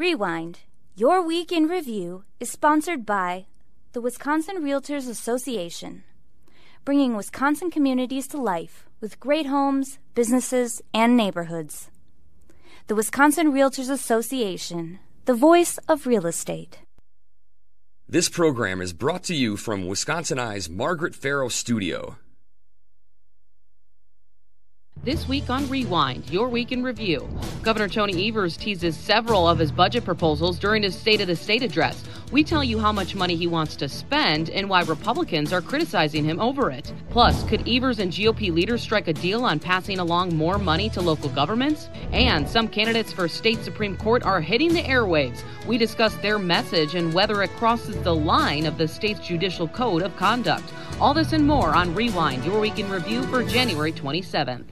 Rewind, your week in review, is sponsored by the Wisconsin Realtors Association, bringing Wisconsin communities to life with great homes, businesses, and neighborhoods. The Wisconsin Realtors Association, the voice of real estate. This program is brought to you from Wisconsin Eye's Margaret Farrow Studio. This week on Rewind, your week in review. Governor Tony Evers teases several of his budget proposals during his State of the State address. We tell you how much money he wants to spend and why Republicans are criticizing him over it. Plus, could Evers and GOP leaders strike a deal on passing along more money to local governments? And some candidates for state Supreme Court are hitting the airwaves. We discuss their message and whether it crosses the line of the state's judicial code of conduct. All this and more on Rewind, your week in review for January 27th.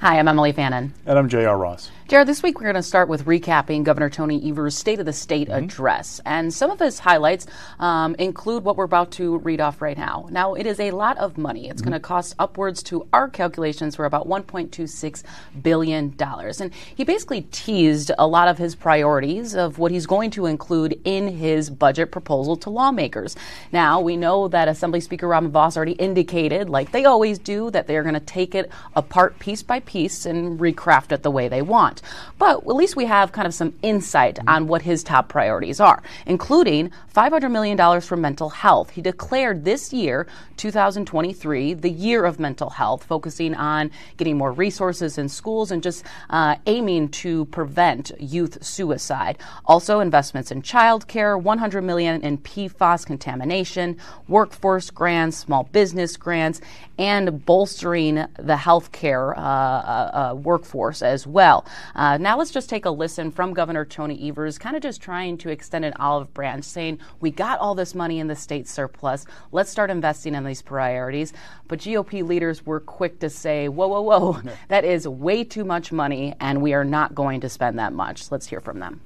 Hi, I'm Emily Fannin. And I'm J.R. Ross. Jared, this week we're going to start with recapping Governor Tony Evers' State of the State mm-hmm. address. And some of his highlights um, include what we're about to read off right now. Now, it is a lot of money. It's mm-hmm. going to cost upwards to our calculations for about $1.26 billion. And he basically teased a lot of his priorities of what he's going to include in his budget proposal to lawmakers. Now, we know that Assembly Speaker Robin Vos already indicated, like they always do, that they're going to take it apart piece by piece and recraft it the way they want. But at least we have kind of some insight on what his top priorities are, including $500 million for mental health. He declared this year, 2023, the year of mental health, focusing on getting more resources in schools and just uh, aiming to prevent youth suicide. Also, investments in childcare, 100 million in PFAS contamination, workforce grants, small business grants, and bolstering the healthcare uh, uh, uh workforce as well. Uh, now let's just take a listen from Governor Tony Evers, kind of just trying to extend an olive branch, saying, We got all this money in the state surplus. Let's start investing in these priorities. But GOP leaders were quick to say, Whoa, whoa, whoa, that is way too much money, and we are not going to spend that much. Let's hear from them.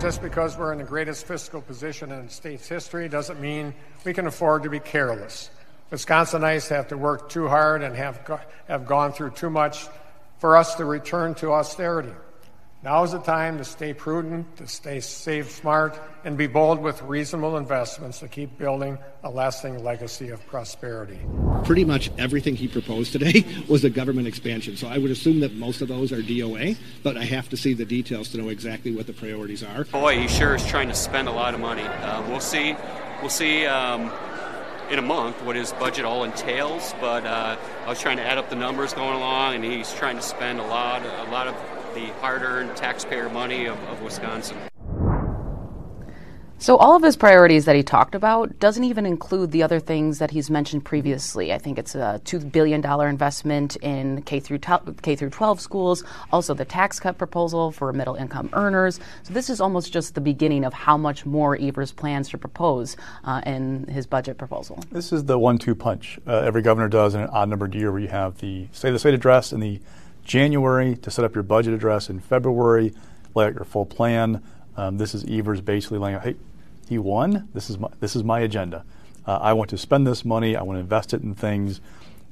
Just because we're in the greatest fiscal position in the state's history doesn't mean we can afford to be careless. Wisconsinites have to work too hard and have, have gone through too much for us to return to austerity. Now is the time to stay prudent, to stay save smart, and be bold with reasonable investments to keep building a lasting legacy of prosperity. Pretty much everything he proposed today was a government expansion. So I would assume that most of those are DOA, but I have to see the details to know exactly what the priorities are. Boy, he sure is trying to spend a lot of money. Uh, we'll see. We'll see. Um, in a month what his budget all entails. But uh, I was trying to add up the numbers going along, and he's trying to spend a lot, a lot of the hard-earned taxpayer money of, of Wisconsin. So all of his priorities that he talked about doesn't even include the other things that he's mentioned previously. I think it's a two billion dollar investment in K through K through 12 schools, also the tax cut proposal for middle income earners. So this is almost just the beginning of how much more Evers plans to propose uh, in his budget proposal. This is the one-two punch uh, every governor does in an odd numbered year, where you have the State of the State address and the January to set up your budget address in February, lay out your full plan. Um, this is Evers basically laying out, hey, he won. This is my, this is my agenda. Uh, I want to spend this money. I want to invest it in things.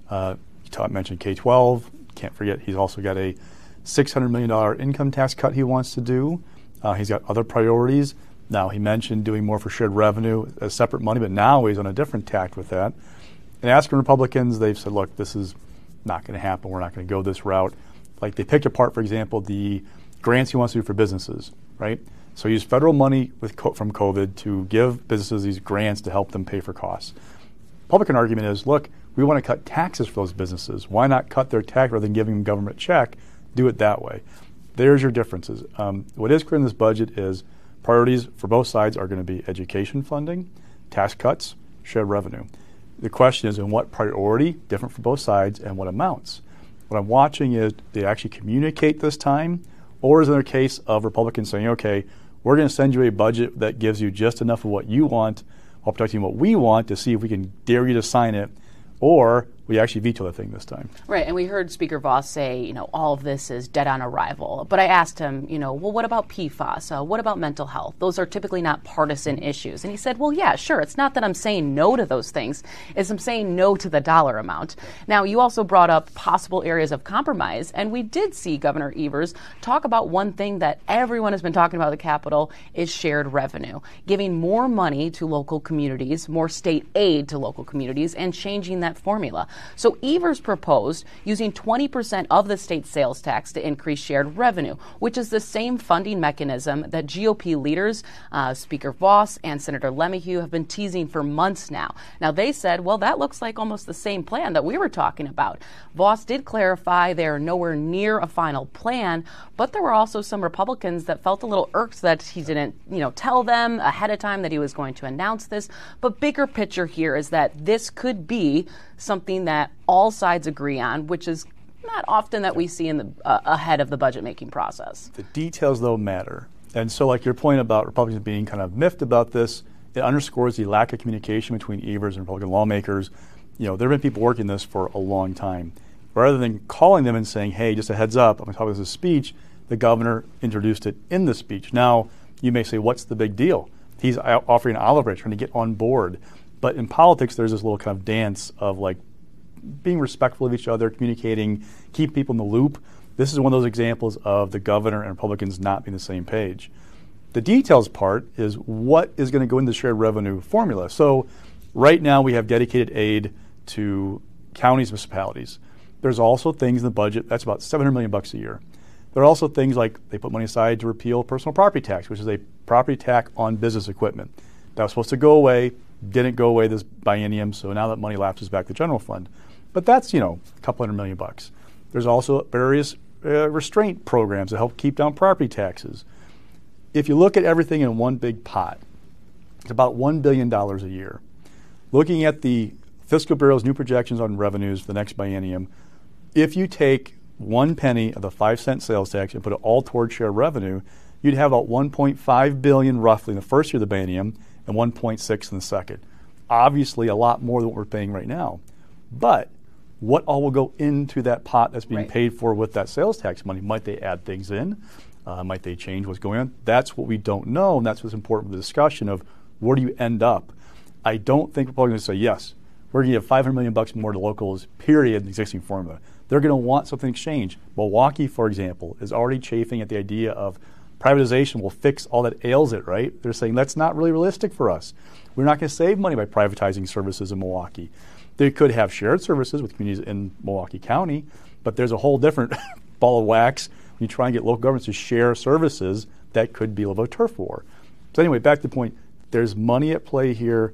Uh, you taught, mentioned K 12. Can't forget, he's also got a $600 million income tax cut he wants to do. Uh, he's got other priorities. Now, he mentioned doing more for shared revenue as separate money, but now he's on a different tact with that. And asking Republicans, they've said, look, this is not going to happen. We're not going to go this route. Like they picked apart, for example, the grants he wants to do for businesses, right? So use federal money co- from COVID to give businesses these grants to help them pay for costs. Republican argument is, look, we want to cut taxes for those businesses. Why not cut their tax rather than giving them government check? Do it that way. There's your differences. Um, what is clear in this budget is priorities for both sides are going to be education funding, tax cuts, shared revenue. The question is in what priority, different for both sides, and what amounts. What I'm watching is they actually communicate this time, or is there a case of Republicans saying, okay, we're going to send you a budget that gives you just enough of what you want while protecting what we want to see if we can dare you to sign it. Or we actually vetoed the thing this time. Right, and we heard Speaker Vos say, you know, all of this is dead on arrival. But I asked him, you know, well, what about PFAS? Uh, what about mental health? Those are typically not partisan issues. And he said, well, yeah, sure. It's not that I'm saying no to those things, it's I'm saying no to the dollar amount. Now, you also brought up possible areas of compromise, and we did see Governor Evers talk about one thing that everyone has been talking about at the Capitol is shared revenue, giving more money to local communities, more state aid to local communities, and changing that formula. So Evers proposed using 20% of the state sales tax to increase shared revenue, which is the same funding mechanism that GOP leaders, uh, Speaker Vos and Senator LeMahieu, have been teasing for months now. Now, they said, well, that looks like almost the same plan that we were talking about. Vos did clarify they're nowhere near a final plan, but there were also some Republicans that felt a little irked that he didn't, you know, tell them ahead of time that he was going to announce this. But bigger picture here is that this could be something that all sides agree on, which is not often that we see in the uh, ahead of the budget making process. The details, though, matter. And so, like your point about Republicans being kind of miffed about this, it underscores the lack of communication between Evers and Republican lawmakers. You know, there have been people working this for a long time. Rather than calling them and saying, "Hey, just a heads up, I'm going to talk about this speech," the governor introduced it in the speech. Now, you may say, "What's the big deal?" He's offering olive branch, trying to get on board. But in politics, there's this little kind of dance of like being respectful of each other, communicating, keep people in the loop. This is one of those examples of the governor and Republicans not being the same page. The details part is what is going to go into the shared revenue formula. So, right now we have dedicated aid to counties, municipalities. There's also things in the budget that's about 700 million bucks a year. There are also things like they put money aside to repeal personal property tax, which is a property tax on business equipment. That was supposed to go away didn't go away this biennium, so now that money lapses back to the general fund. But that's, you know, a couple hundred million bucks. There's also various uh, restraint programs that help keep down property taxes. If you look at everything in one big pot, it's about $1 billion a year. Looking at the Fiscal Bureau's new projections on revenues for the next biennium, if you take one penny of the five cent sales tax and put it all towards share revenue, you'd have about 1.5 billion roughly in the first year of the biennium and 1.6 in the second. Obviously, a lot more than what we're paying right now. But what all will go into that pot that's being right. paid for with that sales tax money? Might they add things in? Uh, might they change what's going on? That's what we don't know, and that's what's important for the discussion of where do you end up. I don't think Republicans say yes. We're going to give 500 million bucks more to locals. Period. In the existing formula. They're going to want something exchanged. Milwaukee, for example, is already chafing at the idea of privatization will fix all that ails it, right? They're saying that's not really realistic for us. We're not going to save money by privatizing services in Milwaukee. They could have shared services with communities in Milwaukee County, but there's a whole different ball of wax when you try and get local governments to share services that could be a little turf war. So anyway, back to the point, there's money at play here.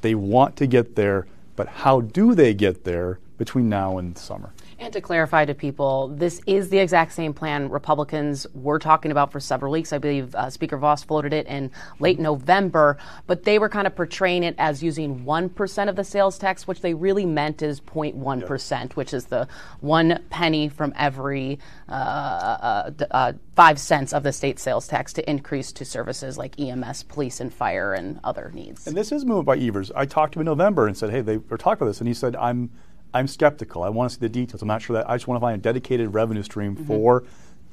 They want to get there, but how do they get there between now and summer? And to clarify to people, this is the exact same plan Republicans were talking about for several weeks. I believe uh, Speaker Vos floated it in late November, but they were kind of portraying it as using 1% of the sales tax, which they really meant is 0.1%, yep. which is the one penny from every uh, uh, uh, five cents of the state sales tax to increase to services like EMS, police, and fire, and other needs. And this is moved by Evers. I talked to him in November and said, hey, they were talking about this, and he said, I'm I'm skeptical. I want to see the details. I'm not sure that I just want to find a dedicated revenue stream mm-hmm. for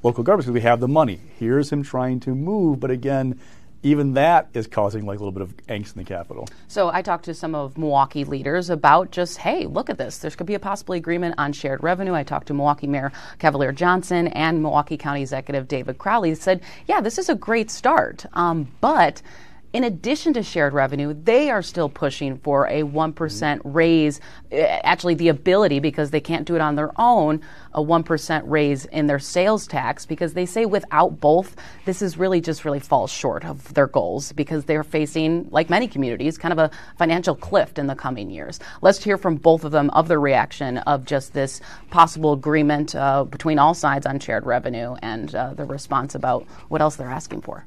local governments because we have the money. Here's him trying to move, but again, even that is causing like a little bit of angst in the capital. So I talked to some of Milwaukee leaders about just, hey, look at this. There could be a possible agreement on shared revenue. I talked to Milwaukee Mayor Cavalier Johnson and Milwaukee County Executive David Crowley. Said, yeah, this is a great start, um, but in addition to shared revenue, they are still pushing for a 1% raise, eh, actually, the ability, because they can't do it on their own, a 1% raise in their sales tax, because they say without both, this is really just really falls short of their goals because they're facing, like many communities, kind of a financial cliff in the coming years. Let's hear from both of them of their reaction of just this possible agreement uh, between all sides on shared revenue and uh, the response about what else they're asking for.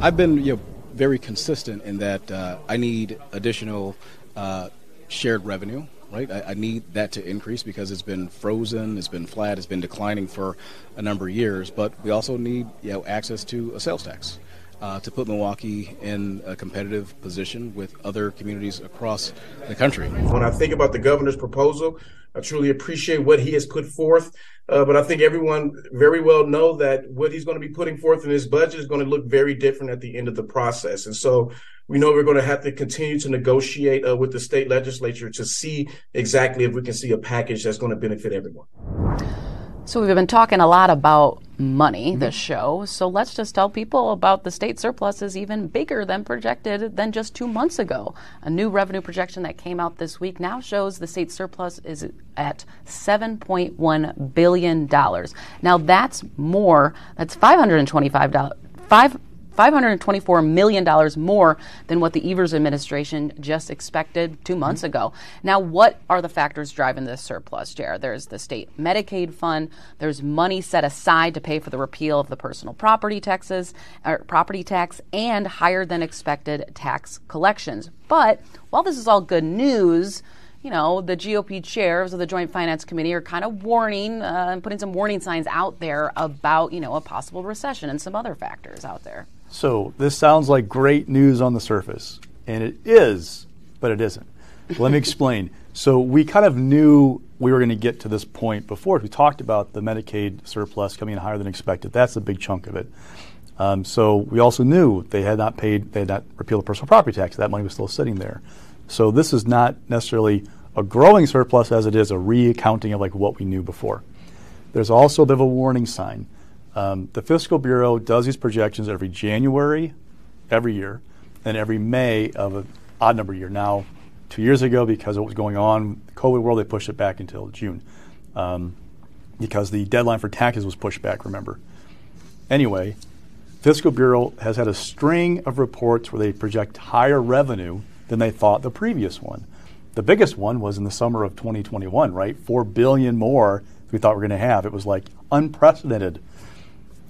I've been you know, very consistent in that uh, I need additional uh, shared revenue. Right, I, I, need that to increase because it's been frozen, it's been flat, it's been declining for a number of years. But we also need you know access to a sales tax. Uh, to put Milwaukee in a competitive position with other communities across the country. When I think about the governor's proposal, I truly appreciate what he has put forth. Uh, but I think everyone very well know that what he's going to be putting forth in his budget is going to look very different at the end of the process. And so we know we're going to have to continue to negotiate uh, with the state legislature to see exactly if we can see a package that's going to benefit everyone. So we've been talking a lot about money mm-hmm. this show. So let's just tell people about the state surplus is even bigger than projected than just two months ago. A new revenue projection that came out this week now shows the state surplus is at $7.1 billion. Now that's more, that's $525, five $524 million more than what the Evers administration just expected two months mm-hmm. ago. Now, what are the factors driving this surplus, Jared? There's the state Medicaid fund, there's money set aside to pay for the repeal of the personal property taxes, or property tax, and higher than expected tax collections. But while this is all good news, you know, the GOP chairs of the Joint Finance Committee are kind of warning uh, and putting some warning signs out there about, you know, a possible recession and some other factors out there. So this sounds like great news on the surface, and it is, but it isn't. Let me explain. So we kind of knew we were going to get to this point before. We talked about the Medicaid surplus coming in higher than expected. That's a big chunk of it. Um, so we also knew they had not paid, they had not repealed the personal property tax. That money was still sitting there. So this is not necessarily a growing surplus as it is a reaccounting of like what we knew before. There's also a bit of a warning sign. Um, the Fiscal Bureau does these projections every January, every year, and every May of an odd number year. Now, two years ago, because of what was going on, the COVID world, they pushed it back until June um, because the deadline for taxes was pushed back, remember. Anyway, Fiscal Bureau has had a string of reports where they project higher revenue than they thought the previous one. The biggest one was in the summer of 2021, right? Four billion more we thought we were going to have. It was like unprecedented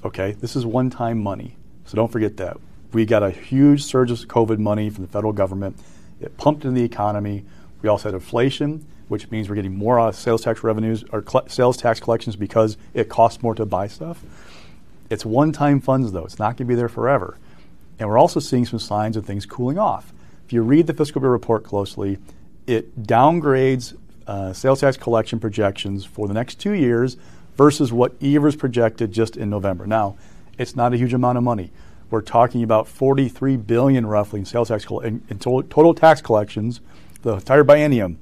Okay, this is one time money. So don't forget that. We got a huge surge of COVID money from the federal government. It pumped into the economy. We also had inflation, which means we're getting more uh, sales tax revenues or cl- sales tax collections because it costs more to buy stuff. It's one time funds, though. It's not going to be there forever. And we're also seeing some signs of things cooling off. If you read the Fiscal Bureau report closely, it downgrades uh, sales tax collection projections for the next two years versus what Evers projected just in November. Now, it's not a huge amount of money. We're talking about 43 billion roughly in sales tax in, in total, total tax collections the entire biennium.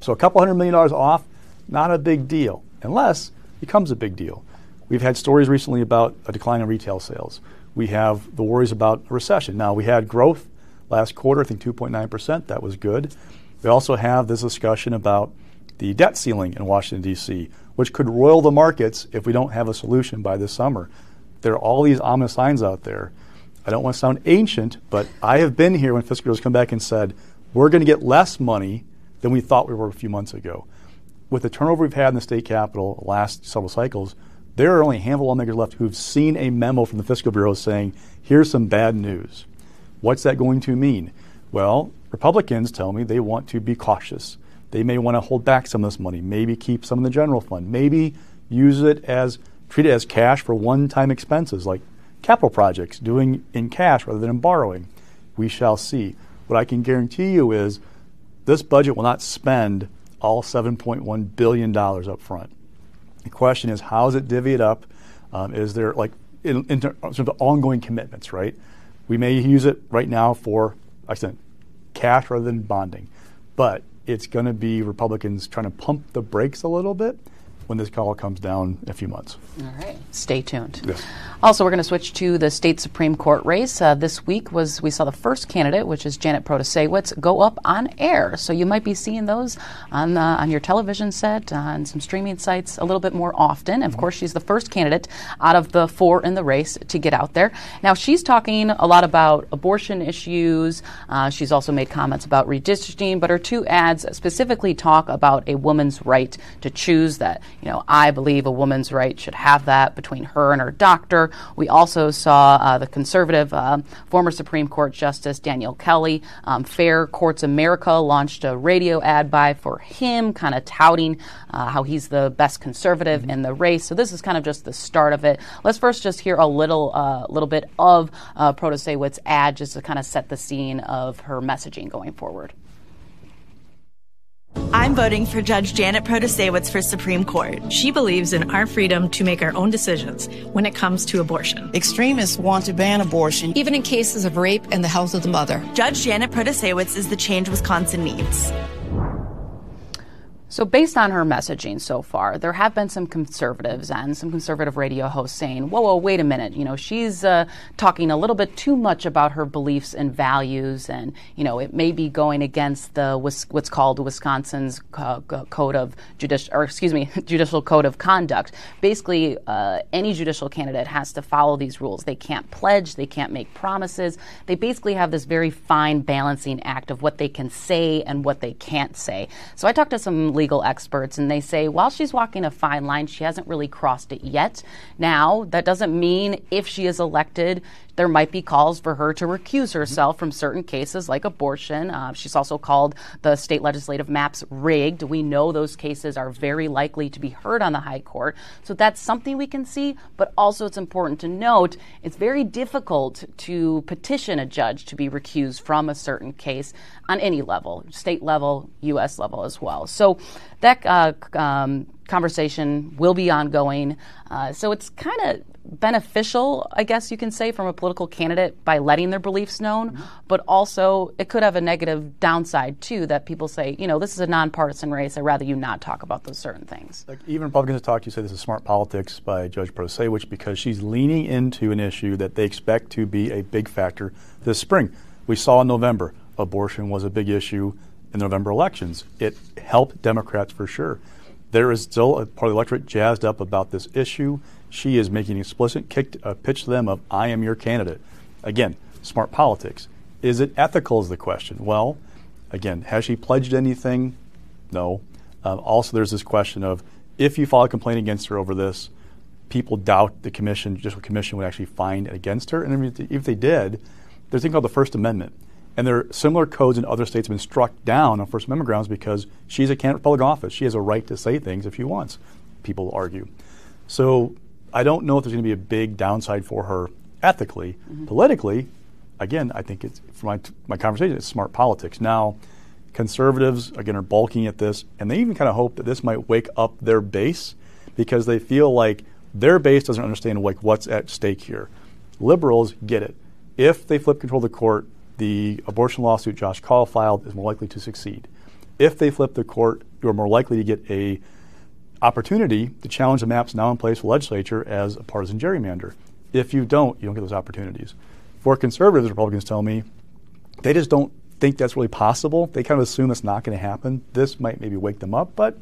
So a couple hundred million dollars off, not a big deal, unless it becomes a big deal. We've had stories recently about a decline in retail sales. We have the worries about a recession. Now, we had growth last quarter, I think 2.9%. That was good. We also have this discussion about the debt ceiling in Washington, D.C., which could roil the markets if we don't have a solution by this summer. There are all these ominous signs out there. I don't want to sound ancient, but I have been here when fiscal bureaus come back and said, we're going to get less money than we thought we were a few months ago. With the turnover we've had in the state capital last several cycles, there are only a handful of lawmakers left who've seen a memo from the fiscal bureau saying, here's some bad news. What's that going to mean? Well, Republicans tell me they want to be cautious. They may want to hold back some of this money, maybe keep some in the general fund, maybe use it as treat it as cash for one-time expenses like capital projects, doing in cash rather than in borrowing. We shall see. What I can guarantee you is this budget will not spend all $7.1 billion up front. The question is, how is it divvied up? Um, is there like in, in terms of ongoing commitments, right? We may use it right now for, I said, cash rather than bonding. But it's going to be Republicans trying to pump the brakes a little bit when this call comes down in a few months. All right. Stay tuned. Yes. Also, we're going to switch to the state Supreme Court race. Uh, this week was we saw the first candidate, which is Janet Protasiewicz, go up on air. So you might be seeing those on uh, on your television set, on some streaming sites a little bit more often. Of course, she's the first candidate out of the four in the race to get out there. Now, she's talking a lot about abortion issues. Uh, she's also made comments about redistricting, but her two ads specifically talk about a woman's right to choose that you know, I believe a woman's right should have that between her and her doctor. We also saw uh, the conservative uh, former Supreme Court Justice Daniel Kelly, um, Fair Courts America launched a radio ad buy for him, kind of touting uh, how he's the best conservative mm-hmm. in the race. So this is kind of just the start of it. Let's first just hear a little, uh, little bit of uh, Protasiewicz' ad just to kind of set the scene of her messaging going forward. I'm voting for Judge Janet Protasiewicz for Supreme Court. She believes in our freedom to make our own decisions when it comes to abortion. Extremists want to ban abortion, even in cases of rape and the health of the mother. Judge Janet Protasiewicz is the change Wisconsin needs. So, based on her messaging so far, there have been some conservatives and some conservative radio hosts saying, whoa, whoa, wait a minute. You know, she's uh, talking a little bit too much about her beliefs and values, and, you know, it may be going against the what's called Wisconsin's code of judicial, or excuse me, judicial code of conduct. Basically, uh, any judicial candidate has to follow these rules. They can't pledge, they can't make promises. They basically have this very fine balancing act of what they can say and what they can't say. So, I talked to some legal experts, and they say while she's walking a fine line, she hasn't really crossed it yet. Now, that doesn't mean if she is elected, there might be calls for her to recuse herself from certain cases like abortion. Uh, she's also called the state legislative maps rigged. We know those cases are very likely to be heard on the High Court. So that's something we can see, but also it's important to note it's very difficult to petition a judge to be recused from a certain case on any level, state level, U.S. level as well. So that uh, um, conversation will be ongoing. Uh, so it's kind of beneficial, I guess you can say, from a political candidate by letting their beliefs known, mm-hmm. but also it could have a negative downside too that people say, you know, this is a nonpartisan race. I'd rather you not talk about those certain things. Like even Republicans have talked, you say this is smart politics by Judge Protasiewicz because she's leaning into an issue that they expect to be a big factor this spring. We saw in November abortion was a big issue in the November elections. It helped Democrats for sure. There is still a part of the electorate jazzed up about this issue. She is making explicit kick, uh, pitch to them of "I am your candidate." Again, smart politics. Is it ethical? Is the question. Well, again, has she pledged anything? No. Uh, also, there's this question of if you file a complaint against her over this, people doubt the commission, judicial commission, would actually find against her. And if they did, there's a thing called the First Amendment. And there are similar codes in other states have been struck down on First Amendment grounds because she's a candidate for public office. She has a right to say things if she wants, people argue. So I don't know if there's going to be a big downside for her ethically. Mm-hmm. Politically, again, I think it's, from my, my conversation, it's smart politics. Now, conservatives, again, are balking at this, and they even kind of hope that this might wake up their base because they feel like their base doesn't understand like what's at stake here. Liberals get it. If they flip control of the court, the abortion lawsuit Josh Kaul filed is more likely to succeed. If they flip the court, you're more likely to get a opportunity to challenge the maps now in place for legislature as a partisan gerrymander. If you don't, you don't get those opportunities. For conservatives, Republicans tell me they just don't think that's really possible. They kind of assume it's not going to happen. This might maybe wake them up, but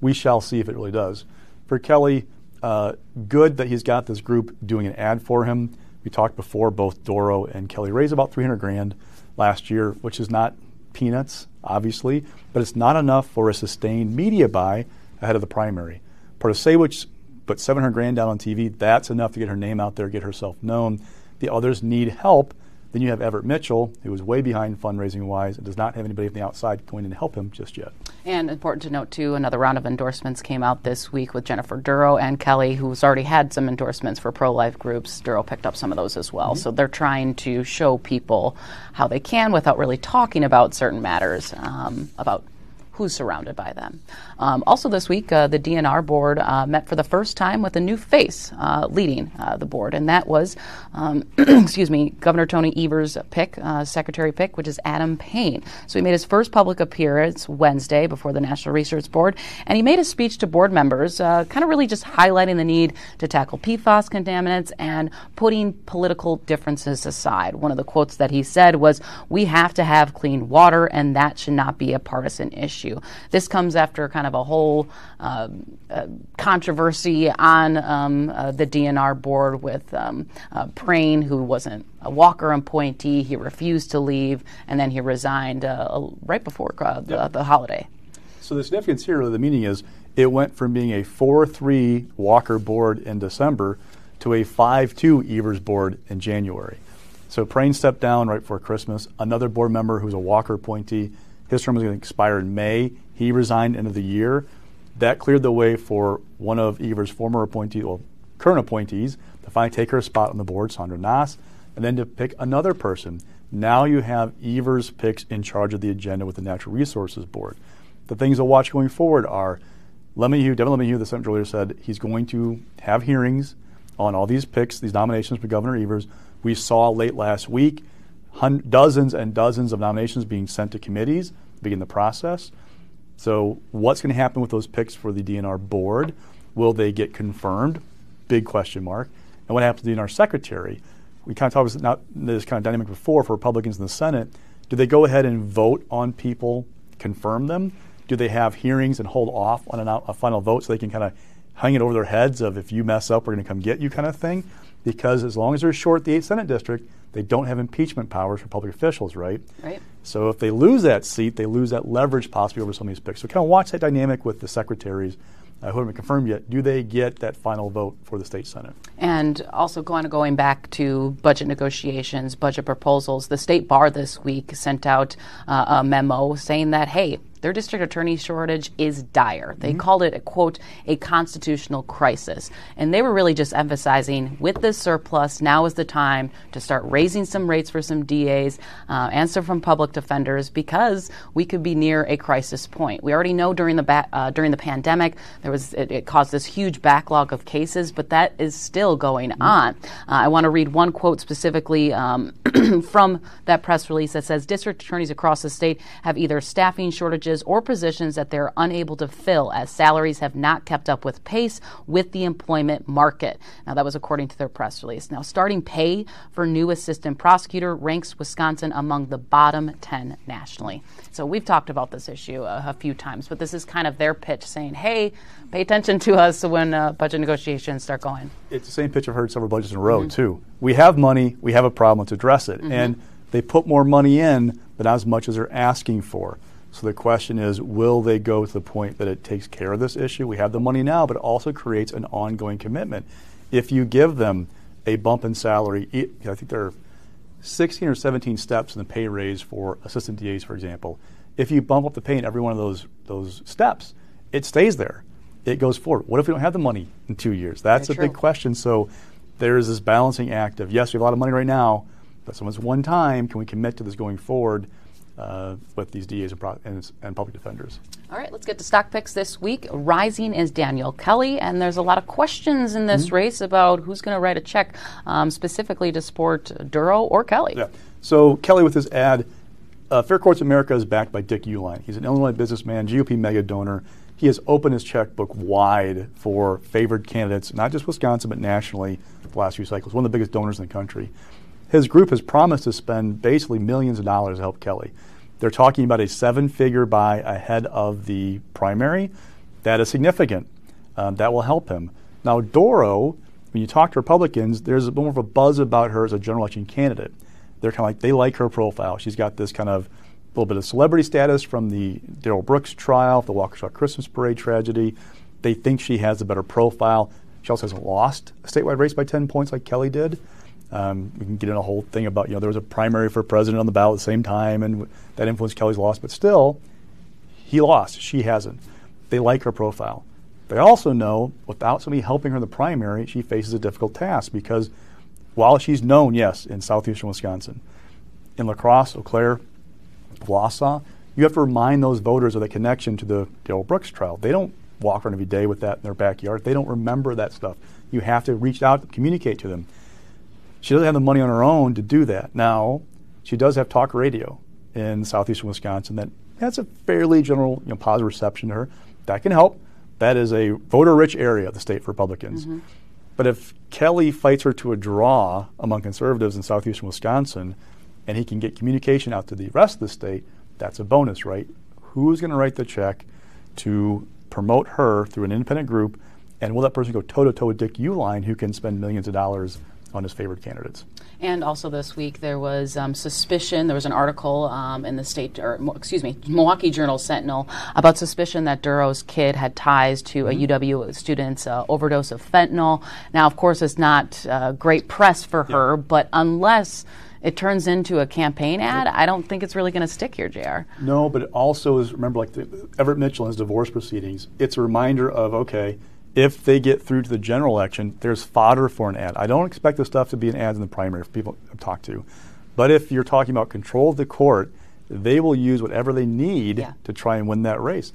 we shall see if it really does. For Kelly, uh, good that he's got this group doing an ad for him. We talked before, both Dorow and Kelly raised about 300 grand last year, which is not peanuts, obviously, but it's not enough for a sustained media buy ahead of the primary. Protasiewicz put 700 grand down on TV. That's enough to get her name out there, get herself known. The others need help then you have Everett Mitchell, who is way behind fundraising wise and does not have anybody from the outside going in to help him just yet. And important to note, too, another round of endorsements came out this week with Jennifer Dorow and Kelly, who's already had some endorsements for pro life groups. Dorow picked up some of those as well. Mm-hmm. So they're trying to show people how they can without really talking about certain matters, um, about who's surrounded by them. Um, also, this week, uh, the DNR board uh, met for the first time with a new face uh, leading uh, the board, and that was, um, excuse me, Governor Tony Evers' pick, uh, secretary pick, which is Adam Payne. So he made his first public appearance Wednesday before the Natural Resources Board, and he made a speech to board members, uh, kind of really just highlighting the need to tackle PFAS contaminants and putting political differences aside. One of the quotes that he said was, "We have to have clean water, and that should not be a partisan issue." Issue. This comes after kind of a whole uh, uh, controversy on um, uh, the DNR board with um, uh, Prehn, who wasn't a Walker appointee. He refused to leave, and then he resigned uh, right before uh, the, the holiday. So the significance here of the meeting is it went from being a 4 3 Walker board in December to a 5 2 Evers board in January. So Prehn stepped down right before Christmas. Another board member who's a Walker appointee, his term was going to expire in May. He resigned end of the year. That cleared the way for one of Evers' former appointees, well, current appointees, to finally take her spot on the board, Sandra Naas, and then to pick another person. Now you have Evers picks in charge of the agenda with the Natural Resources Board. The things to watch going forward are LeMahieu, Devin LeMahieu, the Senate earlier said he's going to have hearings on all these picks, these nominations for Governor Evers. We saw late last week dozens and dozens of nominations being sent to committees, begin the process. So, what's going to happen with those picks for the DNR board? Will they get confirmed? Big question mark. And what happens to the DNR secretary? We kind of talked about this kind of dynamic before for Republicans in the Senate. Do they go ahead and vote on people, confirm them? Do they have hearings and hold off on an, a final vote so they can kind of hang it over their heads of if you mess up, we're going to come get you kind of thing? Because as long as they're short the 8th Senate district, they don't have impeachment powers for public officials, right? Right. So if they lose that seat, they lose that leverage possibly over some of these picks. So kind of watch that dynamic with the secretaries uh, who haven't been confirmed yet. Do they get that final vote for the state senate? And also going going back to budget negotiations, budget proposals. The state bar this week sent out uh, a memo saying that hey, their district attorney shortage is dire. They mm-hmm. called it a quote, a constitutional crisis. And they were really just emphasizing with this surplus, now is the time to start raising some rates for some DAs uh, and some from public defenders because we could be near a crisis point. We already know during the ba- uh, during the pandemic there was it, it, caused this huge backlog of cases, but that is still going mm-hmm. on. Uh, I want to read one quote specifically um, from that press release that says district attorneys across the state have either staffing shortages or positions that they're unable to fill as salaries have not kept up with pace with the employment market. Now, that was according to their press release. Now, starting pay for new assistant prosecutor ranks Wisconsin among the bottom 10 nationally. So, we've talked about this issue a, a few times, but this is kind of their pitch saying, hey, pay attention to us when uh, budget negotiations start going. It's the same pitch I've heard several budgets in a row, mm-hmm. too. We have money, we have a problem, let's address it. Mm-hmm. And they put more money in, but not as much as they're asking for. So the question is, will they go to the point that it takes care of this issue? We have the money now, but it also creates an ongoing commitment. If you give them a bump in salary, I think there are 16 or 17 steps in the pay raise for assistant DAs, for example. If you bump up the pay in every one of those those steps, it stays there. It goes forward. What if we don't have the money in two years? That's a true. big question. So there's this balancing act of yes, we have a lot of money right now, but someone's one time. Can we commit to this going forward? Uh, with these DAs and, pro- and, and, public defenders. All right, let's get to stock picks this week. Rising is Daniel Kelly, and there's a lot of questions in this mm-hmm. race about who's going to write a check um, specifically to support Dorow or Kelly. Yeah. So Kelly with his ad, uh, Fair Courts America is backed by Dick Uihlein. He's an Illinois businessman, GOP mega donor. He has opened his checkbook wide for favored candidates, not just Wisconsin, but nationally, the last few cycles. One of the biggest donors in the country his group has promised to spend basically millions of dollars to help Kelly. They're talking about a seven figure buy ahead of the primary. That is significant. Um, that will help him. Now, Dorow, when you talk to Republicans, there's more of a buzz about her as a general election candidate. They're kind of like, they like her profile. She's got this kind of little bit of celebrity status from the Darrell Brooks trial, the Waukesha Christmas Parade tragedy. They think she has a better profile. She also hasn't lost a statewide race by 10 points like Kelly did. Um, we can get in a whole thing about, you know, there was a primary for president on the ballot at the same time, and that influenced Kelly's loss. But still, he lost. She hasn't. They like her profile. They also know without somebody helping her in the primary, she faces a difficult task because while she's known, yes, in southeastern Wisconsin, in La Crosse, Eau Claire, Wausau, you have to remind those voters of the connection to the Darrell Brooks trial. They don't walk around every day with that in their backyard. They don't remember that stuff. You have to reach out, communicate to them. She doesn't have the money on her own to do that. Now, she does have talk radio in southeastern Wisconsin that has a fairly general you know, positive reception to her. That can help. That is a voter-rich area of the state for Republicans. Mm-hmm. But if Kelly fights her to a draw among conservatives in southeastern Wisconsin, and he can get communication out to the rest of the state, that's a bonus, right? Who's going to write the check to promote her through an independent group? And will that person go toe to toe with Dick Uihlein, who can spend millions of dollars on his favored candidates. And also this week there was um, suspicion. There was an article um, in the state, or excuse me, Milwaukee Journal Sentinel about suspicion that Dorow's kid had ties to a mm-hmm. UW student's uh, overdose of fentanyl. Now, of course, it's not uh, great press for yeah. her, but unless it turns into a campaign ad, I don't think it's really going to stick here, JR. No, but it also is, remember, like the, Everett Mitchell and his divorce proceedings, it's a reminder of, okay, if they get through to the general election, there's fodder for an ad. I don't expect this stuff to be an ad in the primary for people I've talked to. But if you're talking about control of the court, they will use whatever they need yeah. to try and win that race.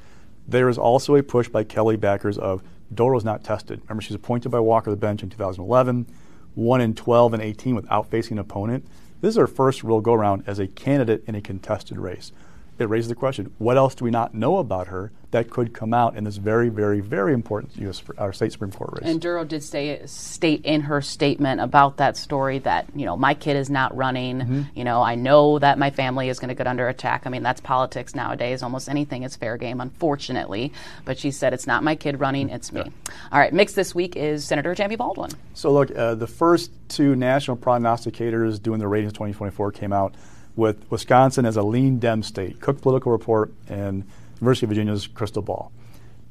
There is also a push by Kelly backers of Dorow's not tested. Remember, she's appointed by Walker the bench in 2011, 1 in 12 and 18 without facing an opponent. This is her first real go around as a candidate in a contested race it raises the question: What else do we not know about her that could come out in this very, very, very important U.S. our state supreme court race? And Dorow did say, state in her statement about that story that you know my kid is not running. Mm-hmm. You know, I know that my family is going to get under attack. I mean, that's politics nowadays. Almost anything is fair game, unfortunately. But she said it's not my kid running; it's me. Yeah. All right, mix this week is Senator Tammy Baldwin. So look, uh, the first two national prognosticators doing the ratings 2024 came out with Wisconsin as a lean Dem state, Cook Political Report and University of Virginia's Crystal Ball.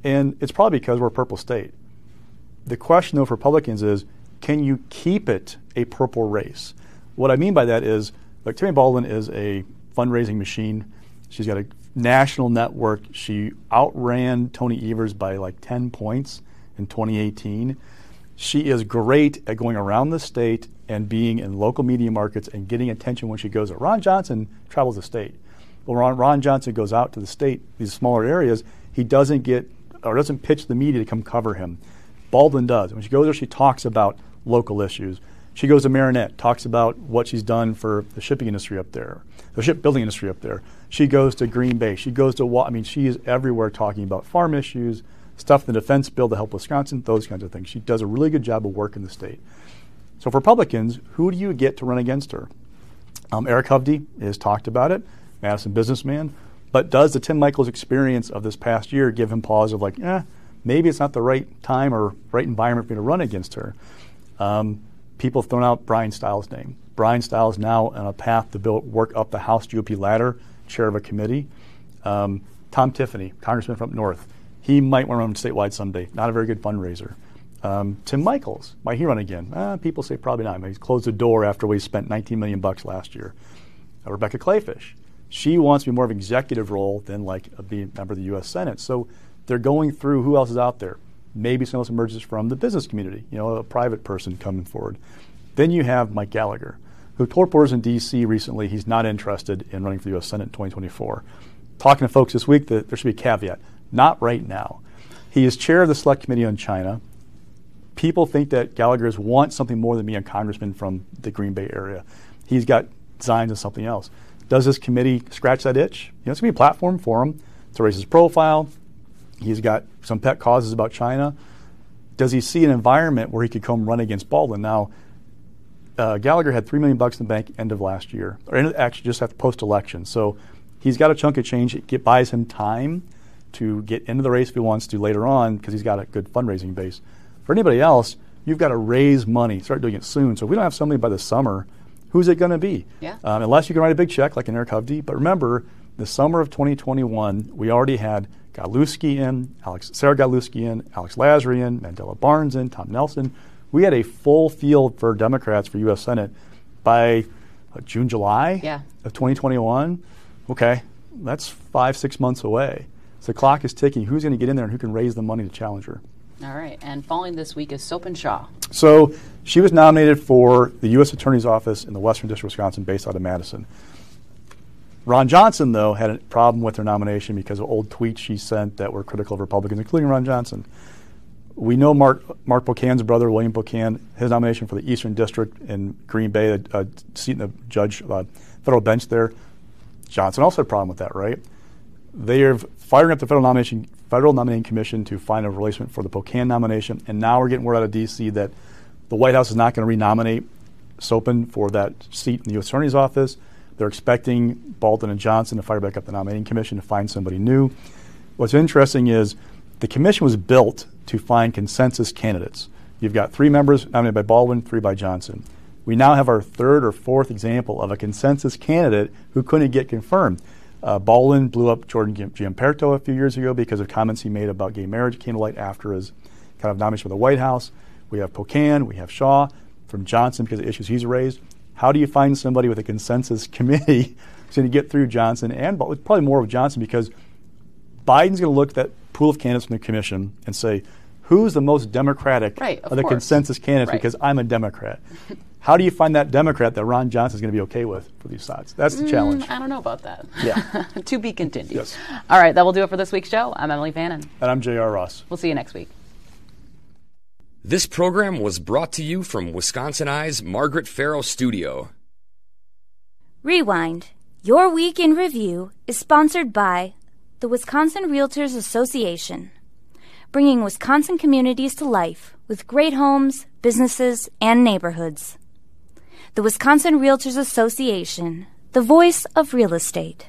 And it's probably because we're a purple state. The question, though, for Republicans is can you keep it a purple race? What I mean by that is, like, Tammy Baldwin is a fundraising machine. She's got a national network. She outran Tony Evers by like 10 points in 2018. She is great at going around the state and being in local media markets and getting attention when she goes out. Ron Johnson travels the state. When Ron, Ron Johnson goes out to the state, these smaller areas, he doesn't get or doesn't pitch the media to come cover him. Baldwin does. When she goes there, she talks about local issues. She goes to Marinette, talks about what she's done for the shipping industry up there, the shipbuilding industry up there. She goes to Green Bay. She goes to, I mean, she is everywhere talking about farm issues, stuff in the defense bill to help Wisconsin, those kinds of things. She does a really good job of work in the state. So for Republicans, who do you get to run against her? Um, Eric Hovde has talked about it, Madison businessman. But does the Tim Michels experience of this past year give him pause of like, eh, maybe it's not the right time or right environment for me to run against her? Um, people have thrown out Bryan Steil's name. Bryan Steil's now on a path to build, work up the House GOP ladder, chair of a committee. Um, Tom Tiffany, congressman from up north, he might want to run statewide someday. Not a very good fundraiser. Um, Tim Michels, might he run again? Uh, people say probably not. He's closed the door after we spent 19 million bucks last year. Uh, Rebecca Kleefisch, she wants to be more of an executive role than like a being member of the U.S. Senate. So they're going through who else is out there. Maybe someone else emerges from the business community, you know, a private person coming forward. Then you have Mike Gallagher, who told reporters in D.C. recently he's not interested in running for the U.S. Senate in 2024. Talking to folks this week, that there should be a caveat. Not right now. He is chair of the Select Committee on China people think that Gallagher's wants something more than being a congressman from the Green Bay area. He's got designs of something else. Does this committee scratch that itch? You know, it's going to be a platform for him to raise his profile. He's got some pet causes about China. Does he see an environment where he could come run against Baldwin? Now, uh, Gallagher had three million bucks in the bank end of last year, or actually just after post-election. So he's got a chunk of change. It buys him time to get into the race if he wants to later on because he's got a good fundraising base. For anybody else, you've got to raise money, start doing it soon. So if we don't have somebody by the summer, who's it going to be? Yeah. Um, unless you can write a big check like an Eric Hovde. But remember, the summer of 2021, we already had Godlewski in, Alex, Sarah Godlewski in, Alex Lasry in, Mandela Barnes in, Tom Nelson. We had a full field for Democrats for U.S. Senate by uh, June, July yeah. of 2021. Okay, that's five, six months away. So the clock is ticking. Who's going to get in there and who can raise the money to challenge her? All right. And following this week is Sopen Shah. So she was nominated for the U.S. Attorney's Office in the Western District of Wisconsin based out of Madison. Ron Johnson, though, had a problem with her nomination because of old tweets she sent that were critical of Republicans, including Ron Johnson. We know Mark, Mark Pocan's brother, William Pocan, his nomination for the Eastern District in Green Bay, a, a seat in the judge uh, federal bench there. Johnson also had a problem with that, right? They are firing up the federal nomination federal nominating commission to find a replacement for the Pocan nomination, and now we're getting word out of D.C. that the White House is not going to renominate Sopen for that seat in the U.S. Attorney's Office. They're expecting Baldwin and Johnson to fire back up the nominating commission to find somebody new. What's interesting is the commission was built to find consensus candidates. You've got three members nominated by Baldwin, three by Johnson. we now have our third or fourth example of a consensus candidate who couldn't get confirmed. Uh, blew up Gordon Giampietro a few years ago because of comments he made about gay marriage came to light after his kind of nomination for the White House. We have Pocan, we have Shah from Johnson because of issues he's raised. How do you find somebody with a consensus committee to get through Johnson and probably more of Johnson because Biden's going to look at that pool of candidates from the commission and say, who's the most Democratic right, of, of the course. consensus candidates right. because I'm a Democrat. How do you find that Democrat that Ron Johnson is going to be okay with for these sides? That's the mm, challenge. I don't know about that. Yeah. to be continued. Yes. All right, that will do it for this week's show. I'm Emily Fannin. And I'm J.R. Ross. We'll see you next week. This program was brought to you from Wisconsin Eye's Margaret Farrow Studio. Rewind. Your Week in Review is sponsored by the Wisconsin Realtors Association, bringing Wisconsin communities to life with great homes, businesses, and neighborhoods the Wisconsin Realtors Association, the voice of real estate.